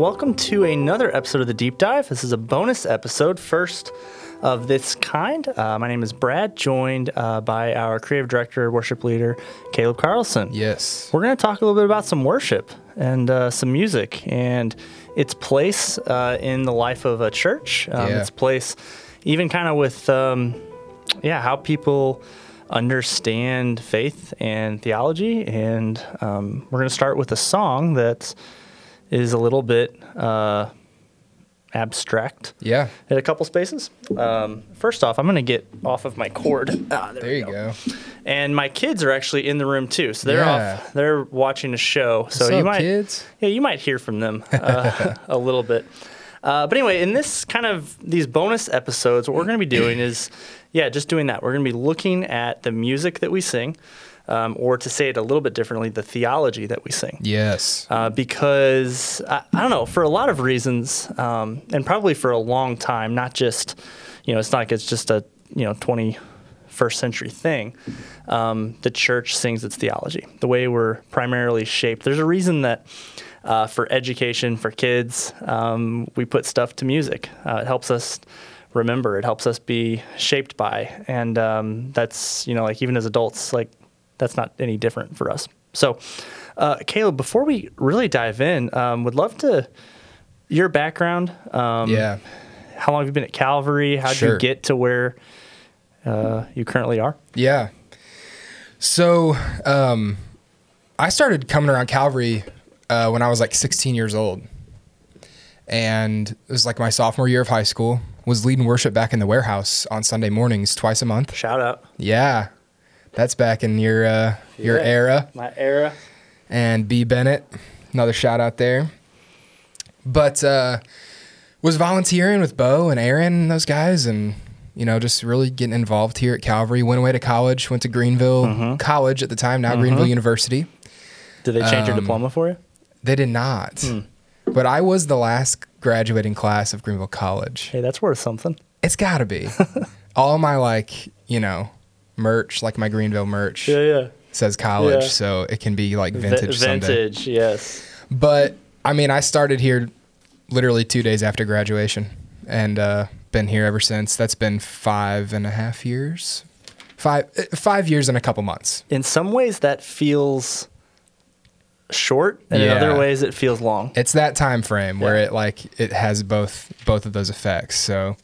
welcome to another episode of the Deep Dive. This is a bonus episode, first of this kind. Uh, my name is Brad, joined uh, by our creative director, worship leader, Caleb Carlson. Yes. We're going to talk a little bit about some worship and uh, some music and its place uh, in the life of a church, um, Yeah. its place, even kind of with, um, yeah, how people understand faith and theology. And um, we're going to start with a song that is a little bit uh, abstract Yeah. in a couple spaces. Um, first off, I'm going to get off of my cord. Ah, There you go. And my kids are actually in the room too, so they're Yeah. off. They're watching a show, so What's you up, might, kids? yeah, you might hear from them uh, a little bit. Uh, but anyway, in this kind of these bonus episodes, what we're going to be doing is, yeah, just doing that. We're going to be looking at the music that we sing, um, or to say it a little bit differently, the theology that we sing Yes. uh, because I, I don't know for a lot of reasons, um, and probably for a long time. Not just, you know, it's not like it's just a you know 21st century thing. Um, the church sings its theology, the way we're primarily shaped. There's a reason that. Uh, for education for kids, um, we put stuff to music. Uh, it helps us remember. It helps us be shaped by, and um, that's you know like even as adults, like that's not any different for us. So, uh, Caleb, before we really dive in, um, would love to your background. Um, yeah. How long have you been at Calvary? How would you get to where uh, you currently are? Yeah. So, um, I started coming around Calvary uh, when I was like 16 years old, and it was like my sophomore year of high school. Was leading worship back in the warehouse on Sunday mornings twice a month. Shout out Yeah, that's back in your uh, your Yeah. era. my era. and B Bennett, another shout out there. But uh, was volunteering with Bo and Aaron and those guys, and you know, just really getting involved here at Calvary. Went away to college, went to Greenville Mm-hmm. College at the time, now Greenville University. Did they change your Um, diploma for you? They did not, Hmm. but I was the last graduating class of Greenville College. Hey, that's worth something. It's got to be. All my like, you know, merch, like my Greenville merch, yeah. says college, Yeah. so it can be like vintage someday. vintage, yes. But I mean, I started here literally two days after graduation, and uh, been here ever since. That's been five and a half years, five uh, five years and a couple months. In some ways, that feels short, and in other ways, it feels long. It's that time frame where it like it has both both of those effects. So,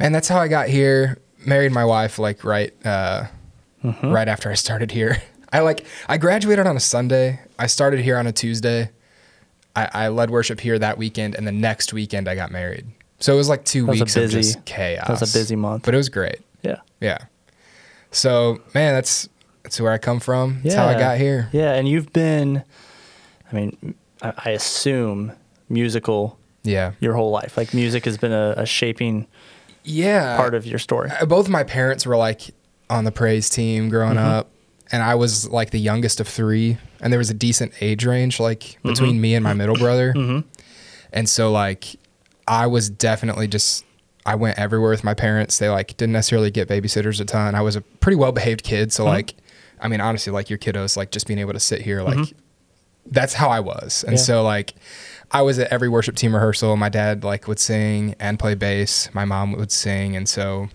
man, that's how I got here. Married my wife like right uh, Mm-hmm. right after I started here. I like I graduated on a Sunday. I started here on a Tuesday. I, I led worship here that weekend, and the next weekend I got married. So it was like two was weeks of busy- just chaos. that was a busy month. but it was great. Yeah. Yeah. So man, that's that's where I come from. That's how I got here. Yeah, and you've been, I mean, I, I assume musical Yeah. your whole life. Like music has been a, a shaping Yeah. part of your story. Uh, both my parents were like on the praise team growing Mm-hmm. up and i was like the youngest of three and there was a decent age range like Mm-hmm. between me and my middle brother and so like i was definitely just i went everywhere with my parents they like didn't necessarily get babysitters a ton i was a pretty well behaved kid so Mm-hmm. like i mean honestly like your kiddos like just being able to sit here like that's how i was and Yeah. so like I was at every worship team rehearsal. My dad like would sing and play bass. My mom would sing, and so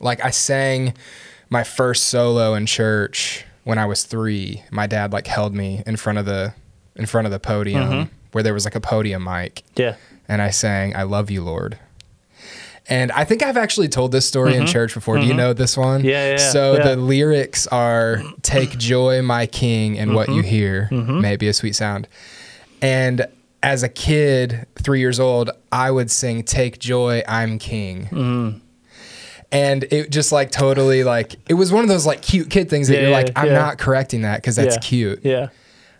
like I sang my first solo in church when I was three. My dad like held me in front of the in front of the podium Mm-hmm. where there was like a podium mic, Yeah. and I sang "I Love You, Lord." And I think I've actually told this story in church before. Do you know this one? Mm-hmm. Yeah, yeah. So Yeah. the lyrics are "Take joy, my King, in what you Mm-hmm. hear, may be a sweet sound." And as a kid, three years old, I would sing "Take joy, I'm King." Mm-hmm. And it just like totally like it was one of those like cute kid things that Yeah, you're like I'm yeah. not correcting that because that's yeah. cute. Yeah.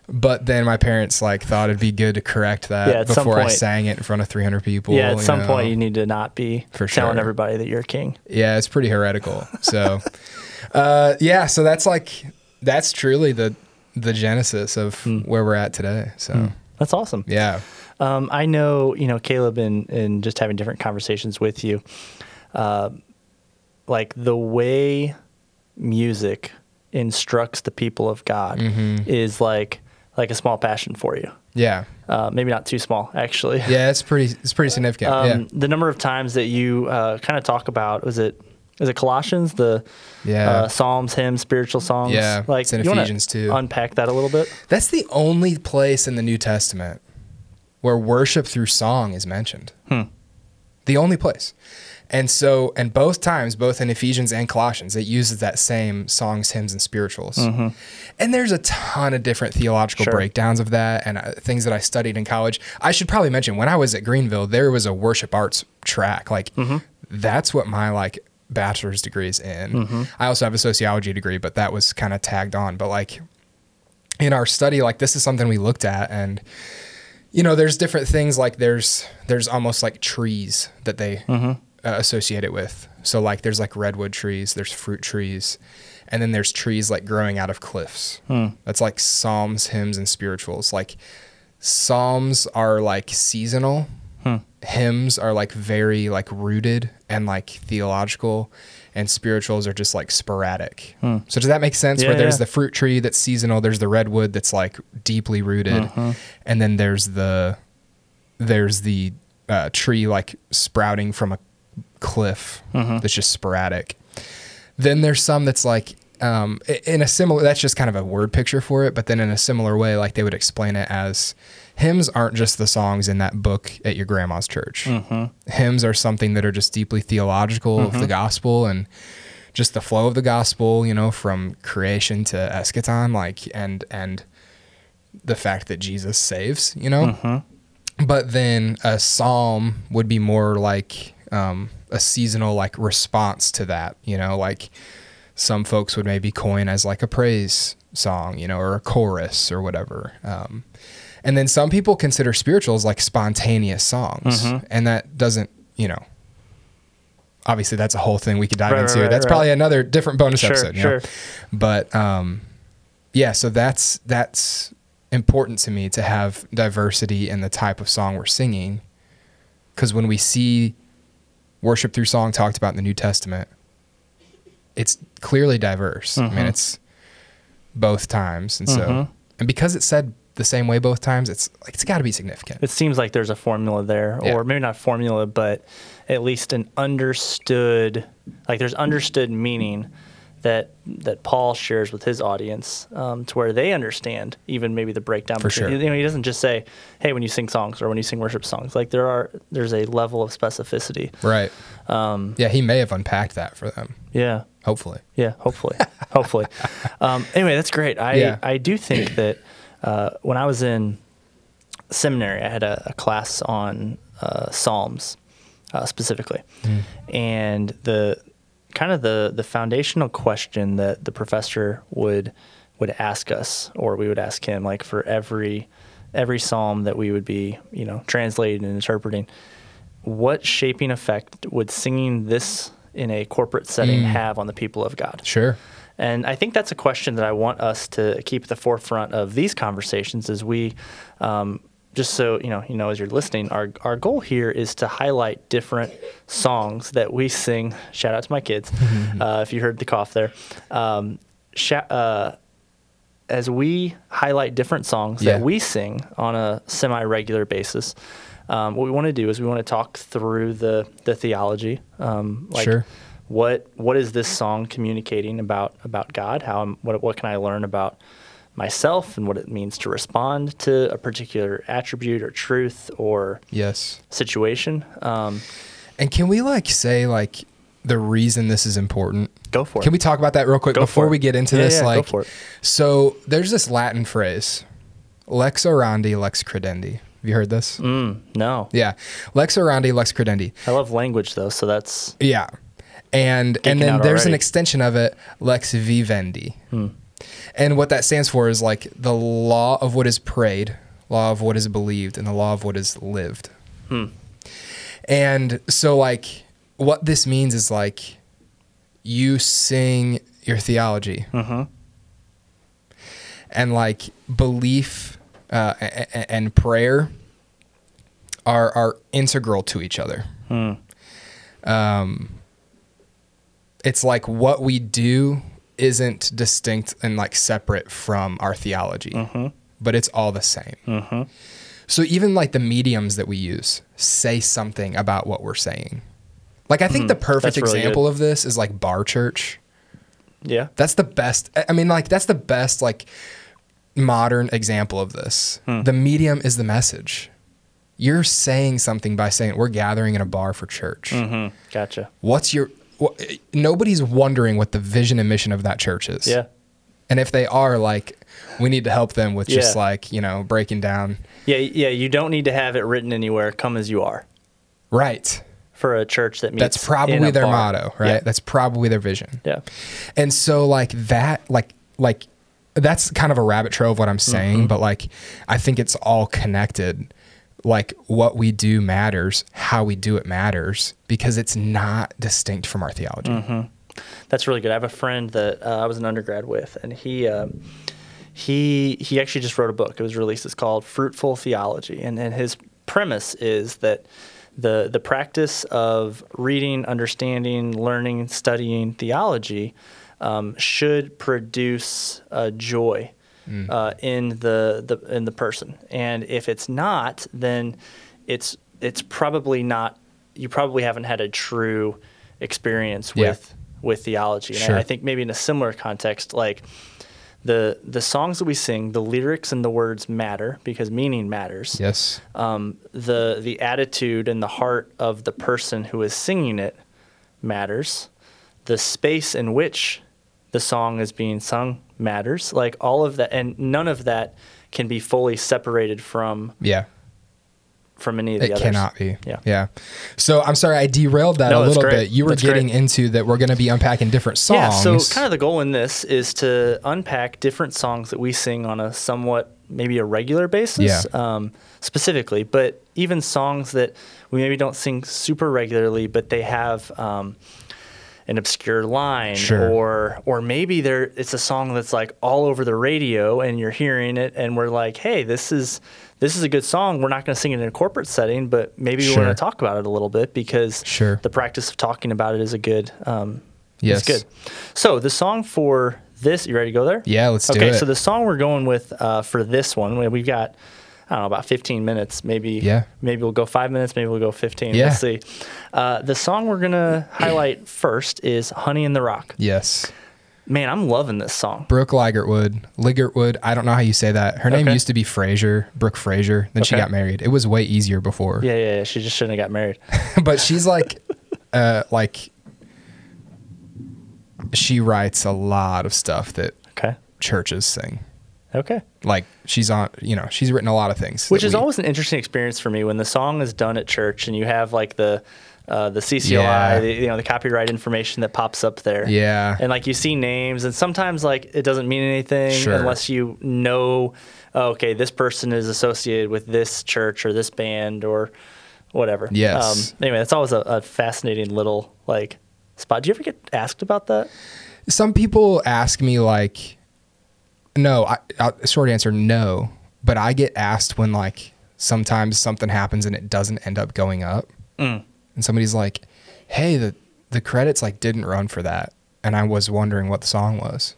But then my parents like thought it'd be good to correct that before I sang it in front of 300 people. Yeah. At some know? point, you need to not be For telling sure. everybody that you're king. Yeah, it's pretty heretical. So, uh, yeah, so that's like that's truly the the genesis of Hmm. where we're at today. So, That's awesome. yeah, Um, I know, you know, Caleb, and in just having different conversations with you, uh, like the way music instructs the people of God Mm-hmm. is like like a small passion for you. Yeah. Uh, maybe not too small, actually. Yeah, it's pretty. It's pretty significant. Um, yeah. The number of times that you uh, kind of talk about was it is it Colossians the Yeah. uh, Psalms, hymns, spiritual songs? Yeah, like it's in Ephesians too. Unpack that a little bit. That's the only place in the New Testament where worship through song is mentioned. Hmm. The only place. And so, and both times, both in Ephesians and Colossians, it uses that same songs, hymns, and spirituals. And there's a ton of different theological Sure. breakdowns of that and uh, things that I studied in college. I should probably mention when I was at Greenville, there was a worship arts track. Like, that's what my like bachelor's degree is in. Mm-hmm. I also have a sociology degree, but that was kind of tagged on. But like, in our study like this is something we looked at and you know there's different things like there's there's almost like trees that they mm-hmm. uh, associate it with. So like there's like redwood trees there's fruit trees and then there's trees like growing out of cliffs. Hmm. That's like psalms hymns and spirituals. Like psalms are like seasonal hymns are like very like rooted and like theological and spirituals are just like sporadic. So does that make sense? Yeah, where there's yeah. the fruit tree that's seasonal there's the redwood that's like deeply rooted and then there's the there's the uh, tree like sprouting from a cliff that's just sporadic. Then there's some that's like um, in a similar that's just kind of a word picture for it but then in a similar way like they would explain it as hymns aren't just the songs in that book at your grandma's church. Hymns are something that are just deeply theological of the gospel and just the flow of the gospel you know from creation to eschaton like and and the fact that jesus saves you know? But then a psalm would be more like um, a seasonal like response to that you know? Like some folks would maybe coin as like a praise song you know or a chorus or whatever. Um, and then some people consider spirituals like spontaneous songs. Mm-hmm. And that doesn't you know obviously that's a whole thing we could dive Right, into. right, that's right. probably another different bonus Sure, episode know? sure. but um yeah so that's that's important to me to have diversity in the type of song we're singing. Because when we see worship through song talked about in the new testament it's clearly diverse. I mean mm-hmm. it's both times. And so mm-hmm. and because it said the same way both times it's like it's got to be significant It seems like there's a formula there, Yeah. or maybe not formula, but at least an understood, like there's understood meaning that that Paul shares with his audience, um, to where they understand even maybe the breakdown. For between, sure. You know, he doesn't just say, "Hey, when you sing songs or when you sing worship songs," like there are there's a level of specificity. right Um, yeah he may have unpacked that for them yeah. hopefully Yeah, hopefully, hopefully. Um, anyway, that's great. I Yeah. I do think that uh, when I was in seminary, I had a, a class on uh, Psalms uh, specifically, and the kind of the the foundational question that the professor would would ask us, or we would ask him, like for every every psalm that we would be you know translating and interpreting what shaping effect would singing this in a corporate setting have on the people of God? sure And I think that's a question that I want us to keep at the forefront of these conversations as we, um, just so you know, you know, as you're listening, our our goal here is to highlight different songs that we sing. Shout out to my kids, uh, if you heard the cough there. Um, sha- uh, as we highlight different songs Yeah. that we sing on a semi-regular basis, um, what we want to do is we want to talk through the the theology, um, like Sure. What what is this song communicating about about God? How what what can I learn about myself and what it means to respond to a particular attribute or truth or yes situation? Um, And can we like say like the reason this is important? go for it. Can we talk about that real quick Go before we get into Yeah, this? yeah, go like, for it. so there's this Latin phrase, "Lex orandi, lex credendi." Have you heard this? Mm, no, Yeah, "Lex orandi, lex credendi." I love language though, so that's Yeah, and Geeking and then there's an extension of it, "Lex vivendi," and what that stands for is like the law of what is prayed, law of what is believed, and the law of what is lived. And so, like, what this means is like you sing your theology, and like belief uh, and prayer are are integral to each other. Um, it's like what we do isn't distinct and like separate from our theology, but it's all the same. So even like the mediums that we use say something about what we're saying. Like I think the perfect. Really example of this is like bar church. Yeah. That's the best. I- mean, like that's the best like modern example of this. Hmm. The medium is the message. You're saying something by saying we're gathering in a bar for church. hmm Gotcha. What's your? Nobody's wondering what the vision and mission of that church is. Yeah. And if they are, like, we need to help them with just Yeah. like you know breaking down. Yeah. Yeah. You don't need to have it written anywhere. Come as you are Right. for a church that meets. That's probably their bar. motto, right? Yeah. That's probably their vision. yeah. And so like that like like that's kind of a rabbit trail of what I'm saying, Mm-hmm. but like I think it's all connected. Like what we do matters, how we do it matters because it's not distinct from our theology. Mm-hmm. That's really good. I have a friend that uh, I was an undergrad with, and he um, he he actually just wrote a book. It was released. It's called Fruitful Theology, and and his premise is that the the practice of reading, understanding, learning, studying theology um, should produce uh, joy uh, in the, the in the person, and if it's not, then it's it's probably not. You probably haven't had a true experience Yeah. with with theology. And Sure. I, I think maybe in a similar context, like the the songs that we sing, the lyrics and the words matter because meaning matters. Yes. Um, the the attitude and the heart of the person who is singing it matters. The space in which the song is being sung matters. Like all of that, and none of that can be fully separated from Yeah. from any of the It others. cannot be. Yeah. Yeah. So I'm sorry I derailed that No, a little bit. You were That's getting great. into that we're going to be unpacking different songs. Yeah, so kind of the goal in this is to unpack different songs that we sing on a somewhat maybe a regular basis, Yeah. um, specifically, but even songs that we maybe don't sing super regularly, but they have um, an obscure line, Sure. or or maybe there it's a song that's like all over the radio, and you're hearing it, and we're like, hey, this is. This is a good song. We're not going to sing it in a corporate setting, but maybe we Sure. want to talk about it a little bit because Sure. the practice of talking about it is a good um, Yes. it's good. So the song for this, you ready to go there? Yeah, let's do it okay, so the song we're going with uh, for this one, we've got I don't know about 15 minutes, maybe. Yeah. Maybe we'll go five minutes. Maybe we'll go 15. Yeah. We'll see. Uh, the song we're gonna highlight first is "Honey in the Rock." yes. Man, I'm loving this song. Brooke Ligertwood, Ligertwood. I don't know how you say that. Her name Okay. used to be Fraser, Brooke Fraser. Then she got married. It was way easier before. Yeah, yeah, yeah. She just shouldn't have got married. but she's like, uh, like, she writes a lot of stuff that Okay. churches sing. Okay. Like she's on, you know, she's written a lot of things. Which is we- always an interesting experience for me when the song is done at church and you have like the uh, the CCLI, Yeah. the, you know, the copyright information that pops up there. Yeah. And like you see names, and sometimes like it doesn't mean anything Sure. unless you know, oh, okay, this person is associated with this church or this band or whatever. Yes. Um, anyway, that's always a, a fascinating little like spot. Do you ever get asked about that? Some people ask me like, no. I, I, short answer, no. But I get asked when like sometimes something happens and it doesn't end up going up, Mm. and somebody's like, "Hey, the the credits like didn't run for that," and I was wondering what the song was,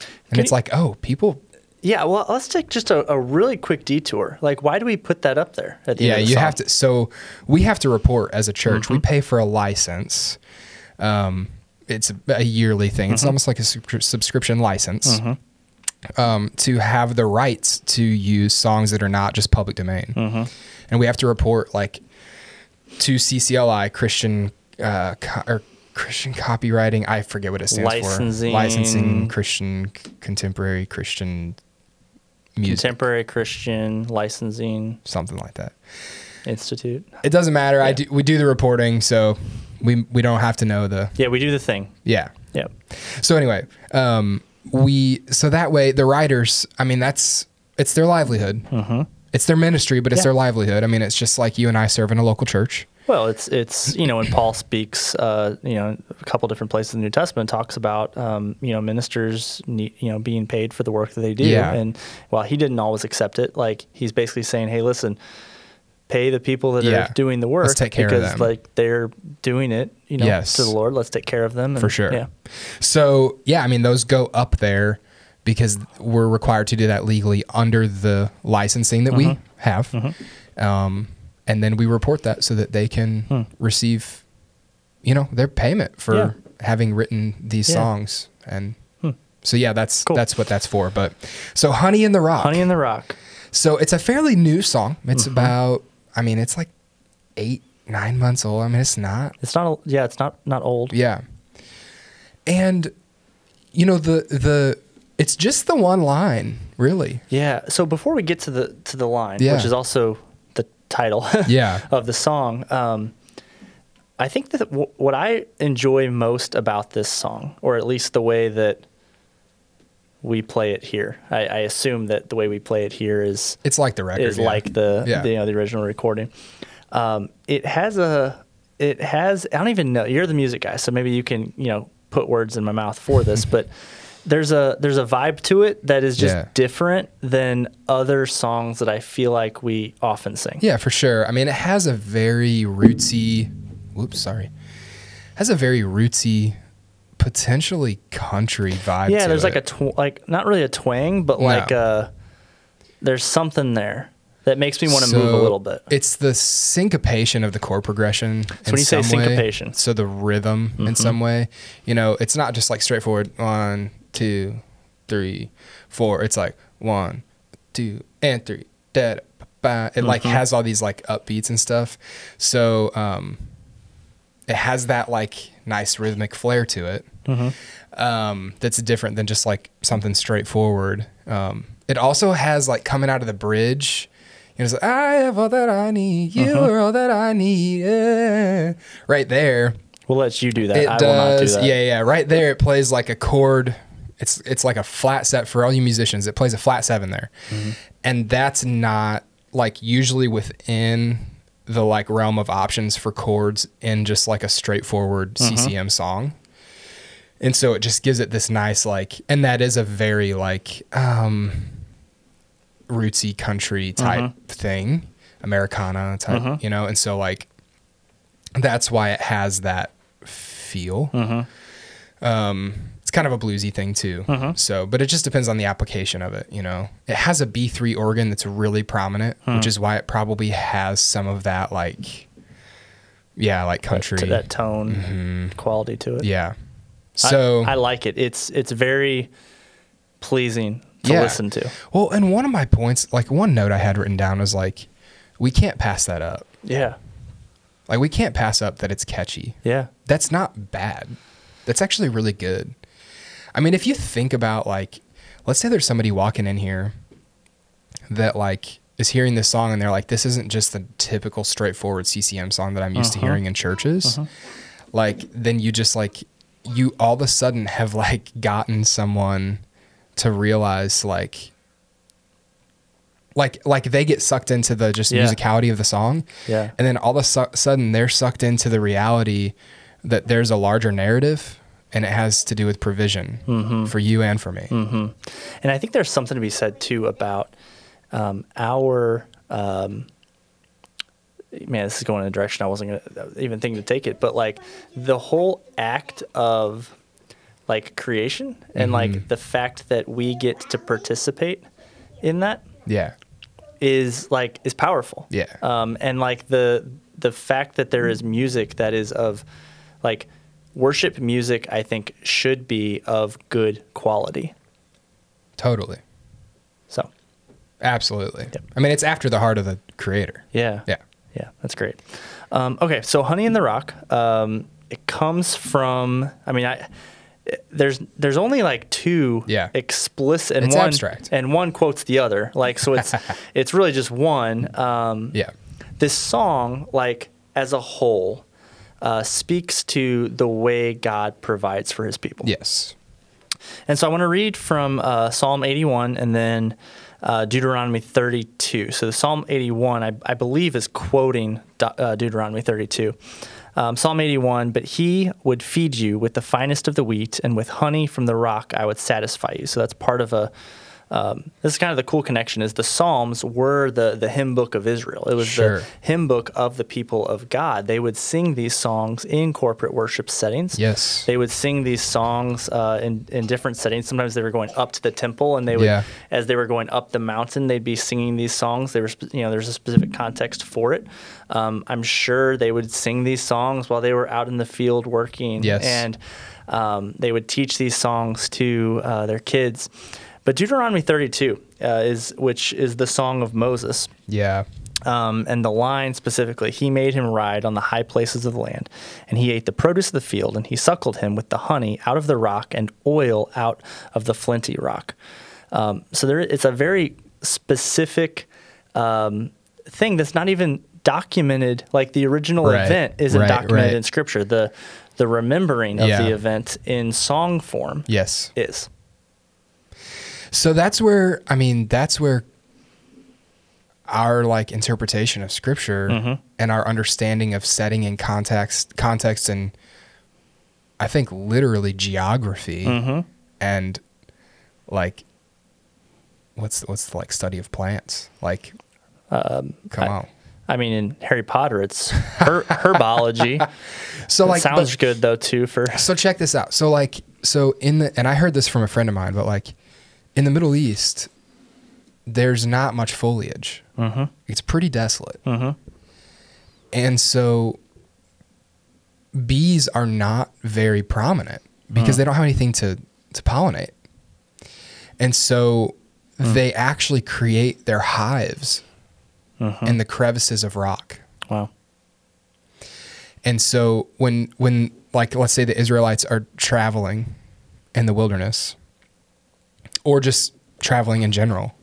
and Can it's you- like, "Oh, people." Yeah. Well, let's take just a, a really quick detour. Like, why do we put that up there at the Yeah, end of the you song? have to. So we have to report as a church. Mm-hmm. We pay for a license. Um, it's a, yearly thing. Mm-hmm. It's almost like a subscri- subscription license. Um, to have the rights to use songs that are not just public domain, Mm-hmm. and we have to report like to CCLI Christian uh, co- or Christian copywriting. I forget what it stands Licensing. for. Licensing Christian contemporary Christian music, Contemporary Christian Licensing something like that. Institute. It doesn't matter. I do. We do the reporting, so we we don't have to know the. Yeah, we do the thing. Yeah. Yeah. So anyway, um, we so that way the writers. I mean, that's it's their livelihood. Mm-hmm. It's their ministry, but it's Yeah. their livelihood. I mean, it's just like you and I serve in a local church. Well, it's it's you know when Paul speaks, uh, you know, a couple different places in the New Testament talks about um, you know ministers need, you know being paid for the work that they do, Yeah. and while he didn't always accept it, like he's basically saying, hey, listen, pay the people that Yeah. are doing the work Let's take care of because them. like they're doing it, you know, Yes. to the Lord. Let's take care of them and, For sure. Yeah, So yeah, I mean, those go up there. because we're required to do that legally under the licensing that Mm-hmm. we have. Um, and then we report that so that they can receive, you know, their payment for Hmm. Yeah. having written these Yeah. Hmm. songs. And so, yeah, that's Cool. that's what that's for. But so, Honey in the Rock. Honey in the Rock. So it's a fairly new song. It's Mm-hmm. about, I mean, it's like eight, nine months old. I mean, it's not. It's not. Yeah, it's not not old. Yeah. And, you know, the, the, it's just the one line, really. Yeah. So before we get to the to the line, Yeah. which is also the title Yeah. of the song, um, I think that w- what I enjoy most about this song, or at least the way that we play it here, I, I assume that the way we play it here is It's like the record. is yeah. like the, Yeah. the you know the original recording. Um, it has a it has I don't even know you're the music guy, so maybe you can you know put words in my mouth for this, but there's a there's a vibe to it that is just Yeah. different than other songs that I feel like we often sing. Yeah, for sure. I mean, it has a very rootsy, whoops, sorry. Has a very rootsy, potentially country vibe Yeah, there's it. like a tw- like not really a twang, but No. like uh there's something there that makes me want to move a little bit. It's the syncopation of the chord progression. So in when you say some way. syncopation. Mm-hmm. so the rhythm in some way, you know, it's not just like straightforward one, two, three, four. It's like one, two, and three. Da, da, ba, ba. It like Mm-hmm. has all these like upbeats and stuff. So um, it has that like nice rhythmic flair to it. Mm-hmm. Um, that's different than just like something straightforward. Um, it also has like coming out of the bridge. You know, it's like, I have all that I need. You Mm-hmm. are all that I need. yeah." Right there, We'll let you do that. it I will not do does. that. Yeah, yeah. Right there, it plays like a chord. It's it's like a flat set for all you musicians. It plays a flat seven there, Mm-hmm. and that's not like usually within the like realm of options for chords in just like a straightforward Mm-hmm. CCM song. And so it just gives it this nice like, and that is a very like um rootsy country type Mm-hmm. thing, Americana type, you know. And so like that's why it has that feel. Mm-hmm. Um, it's kind of a bluesy thing too. So, but it just depends on the application of it. You know, it has a B three organ that's really prominent, Hmm. which is why it probably has some of that like, yeah, like country. to that tone quality to it. yeah. I- So I, like it. It's it's very pleasing to Yeah. listen to. well, and one of my points, like one note I had written down was like, we can't pass that up. Yeah. Like we can't pass up that it's catchy. Yeah. that's not bad. That's actually really good. I mean, if you think about like, let's say there's somebody walking in here that like is hearing this song and they're like, this isn't just the typical straightforward CCM song that I'm used to Uh-huh. hearing in churches. Like, then you just like, you all of a sudden have like gotten someone to realize like, like, like they get sucked into the just Yeah. musicality of the song. Yeah. And then all of a su- sudden they're sucked into the reality that there's a larger narrative and it has to do with provision Mm-hmm. for you and for me. And I think there's something to be said too about um, our. Um, man, this is going in a direction I wasn't gonna even thinking to take it, but like the whole act of like creation and like the fact that we get to participate in that Yeah. is like is powerful. Yeah. Um, and like the the fact that there is music that is of like worship music, I think should be of good quality. Totally. So Absolutely. Yep. I mean, it's after the heart of the creator. yeah, Yeah. Yeah, that's great. Um, okay, so Honey in the Rock, um, it comes from. I mean, I there's there's only like two Yeah. explicit and It's one abstract. and one quotes the other. Like so, it's it's really just one. Um, Yeah. this song, like as a whole, uh, speaks to the way God provides for His people. Yes. And so I want to read from uh, Psalm 81 and then uh, Deuteronomy 32. So Psalm 81, I, I believe, is quoting Do- uh, Deuteronomy 32. Um, Psalm 81, but he would feed you with the finest of the wheat, and with honey from the rock I would satisfy you. So that's part of a, um, this is kind of the cool connection is the Psalms were the the hymn book of Israel. It was Sure. the hymn book of the people of God. They would sing these songs in corporate worship settings. Yes. They would sing these songs uh, in in different settings. Sometimes they were going up to the temple, and they would, Yeah. as they were going up the mountain, they'd be singing these songs. They were, you know, there's a specific context for it. Um, I'm sure they would sing these songs while they were out in the field working. Yes. And um, they would teach these songs to uh, their kids. But Deuteronomy 32 uh, is, which is the song of Moses. Yeah. Um, and the line specifically, he made him ride on the high places of the land, and he ate the produce of the field, and he suckled him with the honey out of the rock and oil out of the flinty rock. Um, so there, it's a very specific um, thing that's not even documented. Like the original Right, event isn't right, documented right. in Scripture. The the remembering of Yeah. the event in song form Yes. is. So that's where I mean that's where our like interpretation of scripture Mm-hmm. and our understanding of setting and context context and I think literally geography Mm-hmm. and like what's what's the like study of plants like come Um, I- on I mean, in Harry Potter, it's her, herbology. so It like sounds but- good though too for so check this out. So like so in the and I heard this from a friend of mine, but like in the Middle East, there's not much foliage. Mm-hmm. It's pretty desolate. Mm-hmm. And so bees are not very prominent because they don't have anything to to pollinate. And so they actually create their hives in the crevices of rock. wow. And so when when like let's say the Israelites are traveling in the wilderness or just traveling in general,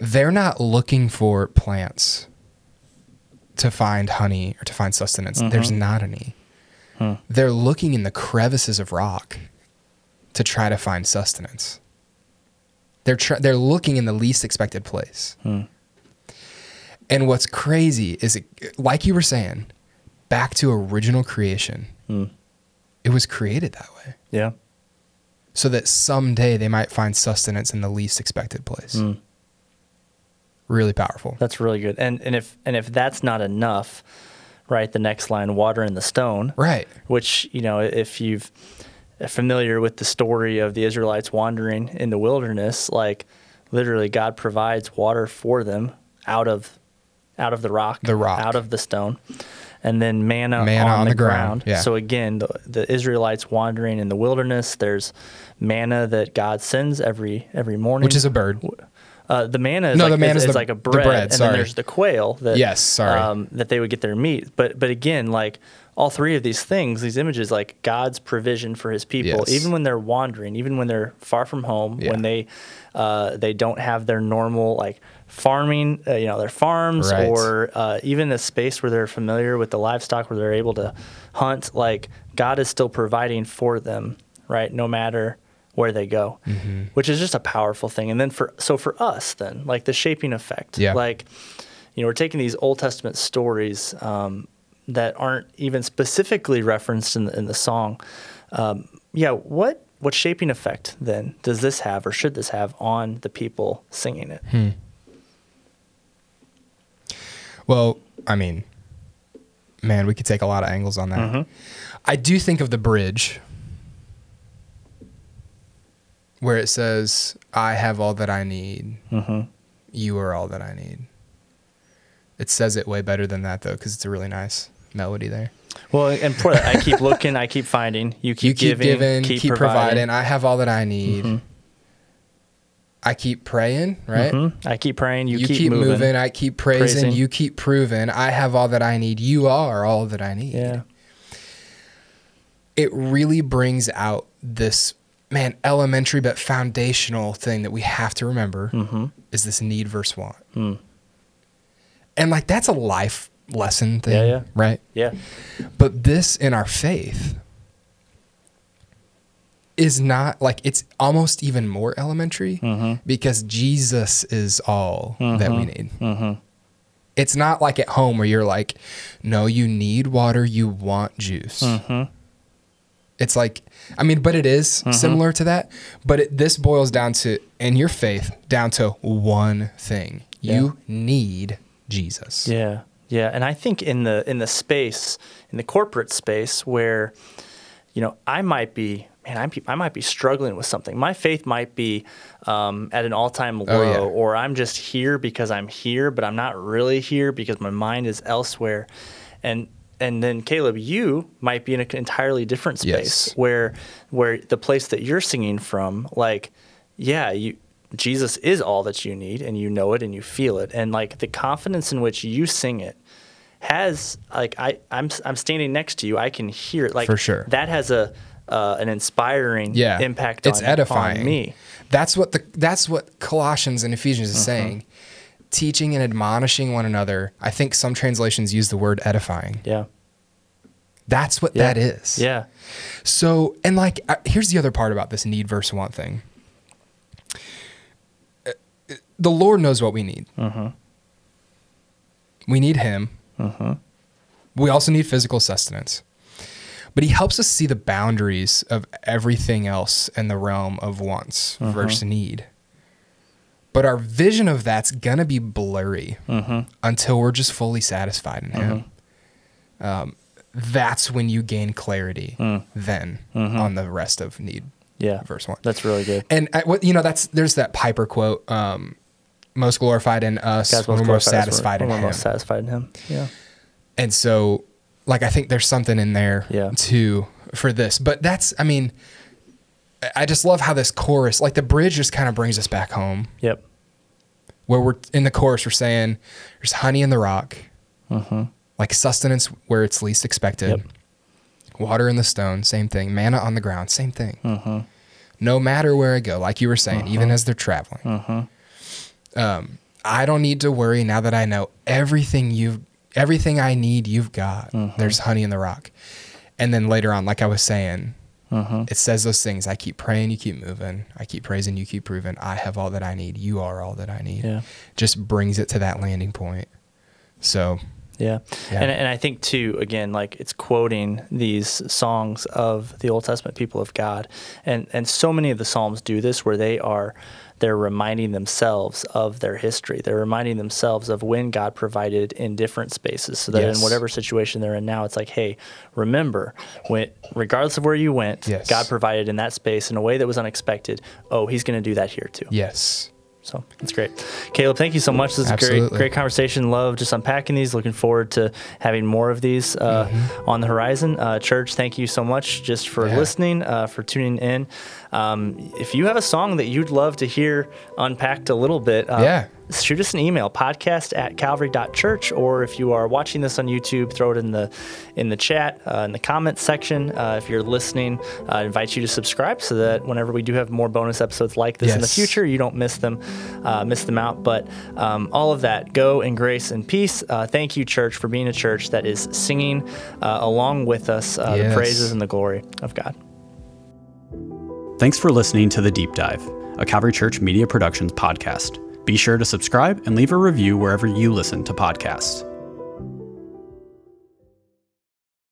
they're not looking for plants to find honey or to find sustenance. Mm-hmm. There's not any. They're looking in the crevices of rock to try to find sustenance. They're tr- they're looking in the least expected place. Hmm. And what's crazy is, it, like you were saying, back to original creation. Hmm. It was created that way, Yeah. So that someday they might find sustenance in the least expected place. Hmm. Really powerful. That's really good. And and if and if that's not enough, right? The next line, water in the stone, Right. which you know, if you've familiar with the story of the Israelites wandering in the wilderness, like literally God provides water for them out of out of the rock, The rock. out of the stone, and then manna, Manna on, on the, the ground, ground. yeah. So again, the, the Israelites wandering in the wilderness, there's manna that God sends every every morning, Which is a bird. uh, the manna is No, like, the manna is, is like a bread, bread, and sorry. then there's the quail that Yes, sorry. um, that they would get their meat. But but again, like all three of these things, these images, like God's provision for His people, Yes. even when they're wandering, even when they're far from home, Yeah. when they uh, they don't have their normal like farming, uh, you know, their farms Right. or uh, even a space where they're familiar with the livestock, where they're able to hunt. Like God is still providing for them, right? No matter where they go, Mm-hmm. which is just a powerful thing. And then for so for us, then like the shaping effect, Yeah. like you know, we're taking these Old Testament stories um, that aren't even specifically referenced in the, in the song. Um, yeah, what what shaping effect then does this have, or should this have, on the people singing it? Hmm. Well, I mean, man, we could take a lot of angles on that. Mm-hmm. I do think of the bridge where it says, I have all that I need. Mm-hmm. You are all that I need. It says it way better than that, though, because it's a really nice melody there. Well, and for that, I keep looking, I keep finding, you keep, you keep giving, giving, keep, keep, providing. providing. I have all that I need. Mhm. I keep praying, right? Mhm. I keep praying, you, You, keep, keep, moving. moving. I keep praising, praising. You keep proving. I have all that I need. You are all that I need. Yeah. It really brings out this man elementary but foundational thing that we have to remember Mm-hmm. is this need versus want. Mm. And like that's a life lesson thing, Yeah, yeah. right? Yeah. But this in our faith is not like it's almost even more elementary Mhm. because Jesus is all that we need. Mm-hmm. It's not like at home where you're like, no, you need water, you want juice. Mm-hmm. It's like, I mean, but it is Mm-hmm. similar to that. But it, this boils down to, in your faith, down to one thing: you need Jesus. Yeah, yeah, and I think in the in the space in the corporate space where, you know, I might be man, I'm, I might be struggling with something. My faith might be um, at an all time low, Oh, yeah. or I'm just here because I'm here, but I'm not really here because my mind is elsewhere, and. And then Caleb, you might be in an entirely different space Yes. where, where the place that you're singing from, like, yeah, you Jesus is all that you need and you know it and you feel it and like the confidence in which you sing it has like I I'm I'm standing next to you I can hear it like For sure. that has a uh, an inspiring yeah. impact it's on, edifying. on me. That's what the that's what colossians and ephesians is saying. Teaching and admonishing one another. I think some translations use the word edifying. Yeah. That's what yeah. that is. Yeah. So and like uh, here's the other part about this need versus want thing. Uh, the lord knows what we need. Mm-hmm. we need him. We also need physical sustenance but he helps us see the boundaries of everything else in the realm of wants Mm-hmm. versus need. But our vision of that's gonna be blurry Mm-hmm. until we're just fully satisfied in him. Um, that's when you gain clarity then on the rest of need Mm. yeah verse one. that's really good And I, what you know, that's there's that Piper quote: um, "Most glorified in us, God's most we're most satisfied in we're Him." most satisfied in him yeah And so, like, I think there's something in there Yeah. too for this. But that's, I mean, I- just love how this chorus, like the bridge just kind of brings us back home yep where we're in the chorus, we're saying there's honey in the rock, mm-hmm. like sustenance where it's least expected, Yep. water in the stone, same thing, manna on the ground, same thing. Mm-hmm. No matter where I go, like you were saying, even as they're traveling. Mm-hmm. Um, I don't need to worry now that I know everything you've everything I need you've got. Mm-hmm. There's honey in the rock. And then later on, like I was saying, Mm-hmm. it says those things. I keep praying, you keep moving. I keep praising, you keep proving. I have all that I need. You are all that I need. Yeah. Just brings it to that landing point. So Yeah. Yeah. And, and I think, too, again, like it's quoting these songs of the Old Testament people of God. And, and so many of the Psalms do this where they are. They're reminding themselves of their history. They're reminding themselves of when God provided in different spaces, so that Yes. in whatever situation they're in now, it's like, hey, remember, when, regardless of where you went, Yes. God provided in that space in a way that was unexpected. Oh, He's going to do that here too. yes. So that's great. Caleb, thank you so much. This is a great, great conversation. Love just unpacking these. Looking forward to having more of these uh, Mm-hmm. on the horizon. Uh, church, thank you so much just for Yeah. listening, uh, for tuning in. Um, if you have a song that you'd love to hear unpacked a little bit, uh, Yeah. Shoot us an email podcast at calvary.church or if you are watching this on youtube throw it in the in the chat uh, in the comments section. Uh, if you're listening uh, i invite you to subscribe so that whenever we do have more bonus episodes like this in the future you don't miss them uh, miss them out. But um, all of that go in grace and peace. Uh, thank you church for being a church that is singing uh, along with us uh, the praises and the glory of god. Thanks for listening to The Deep Dive, a Calvary Church Media Productions podcast. Be sure to subscribe and leave a review wherever you listen to podcasts.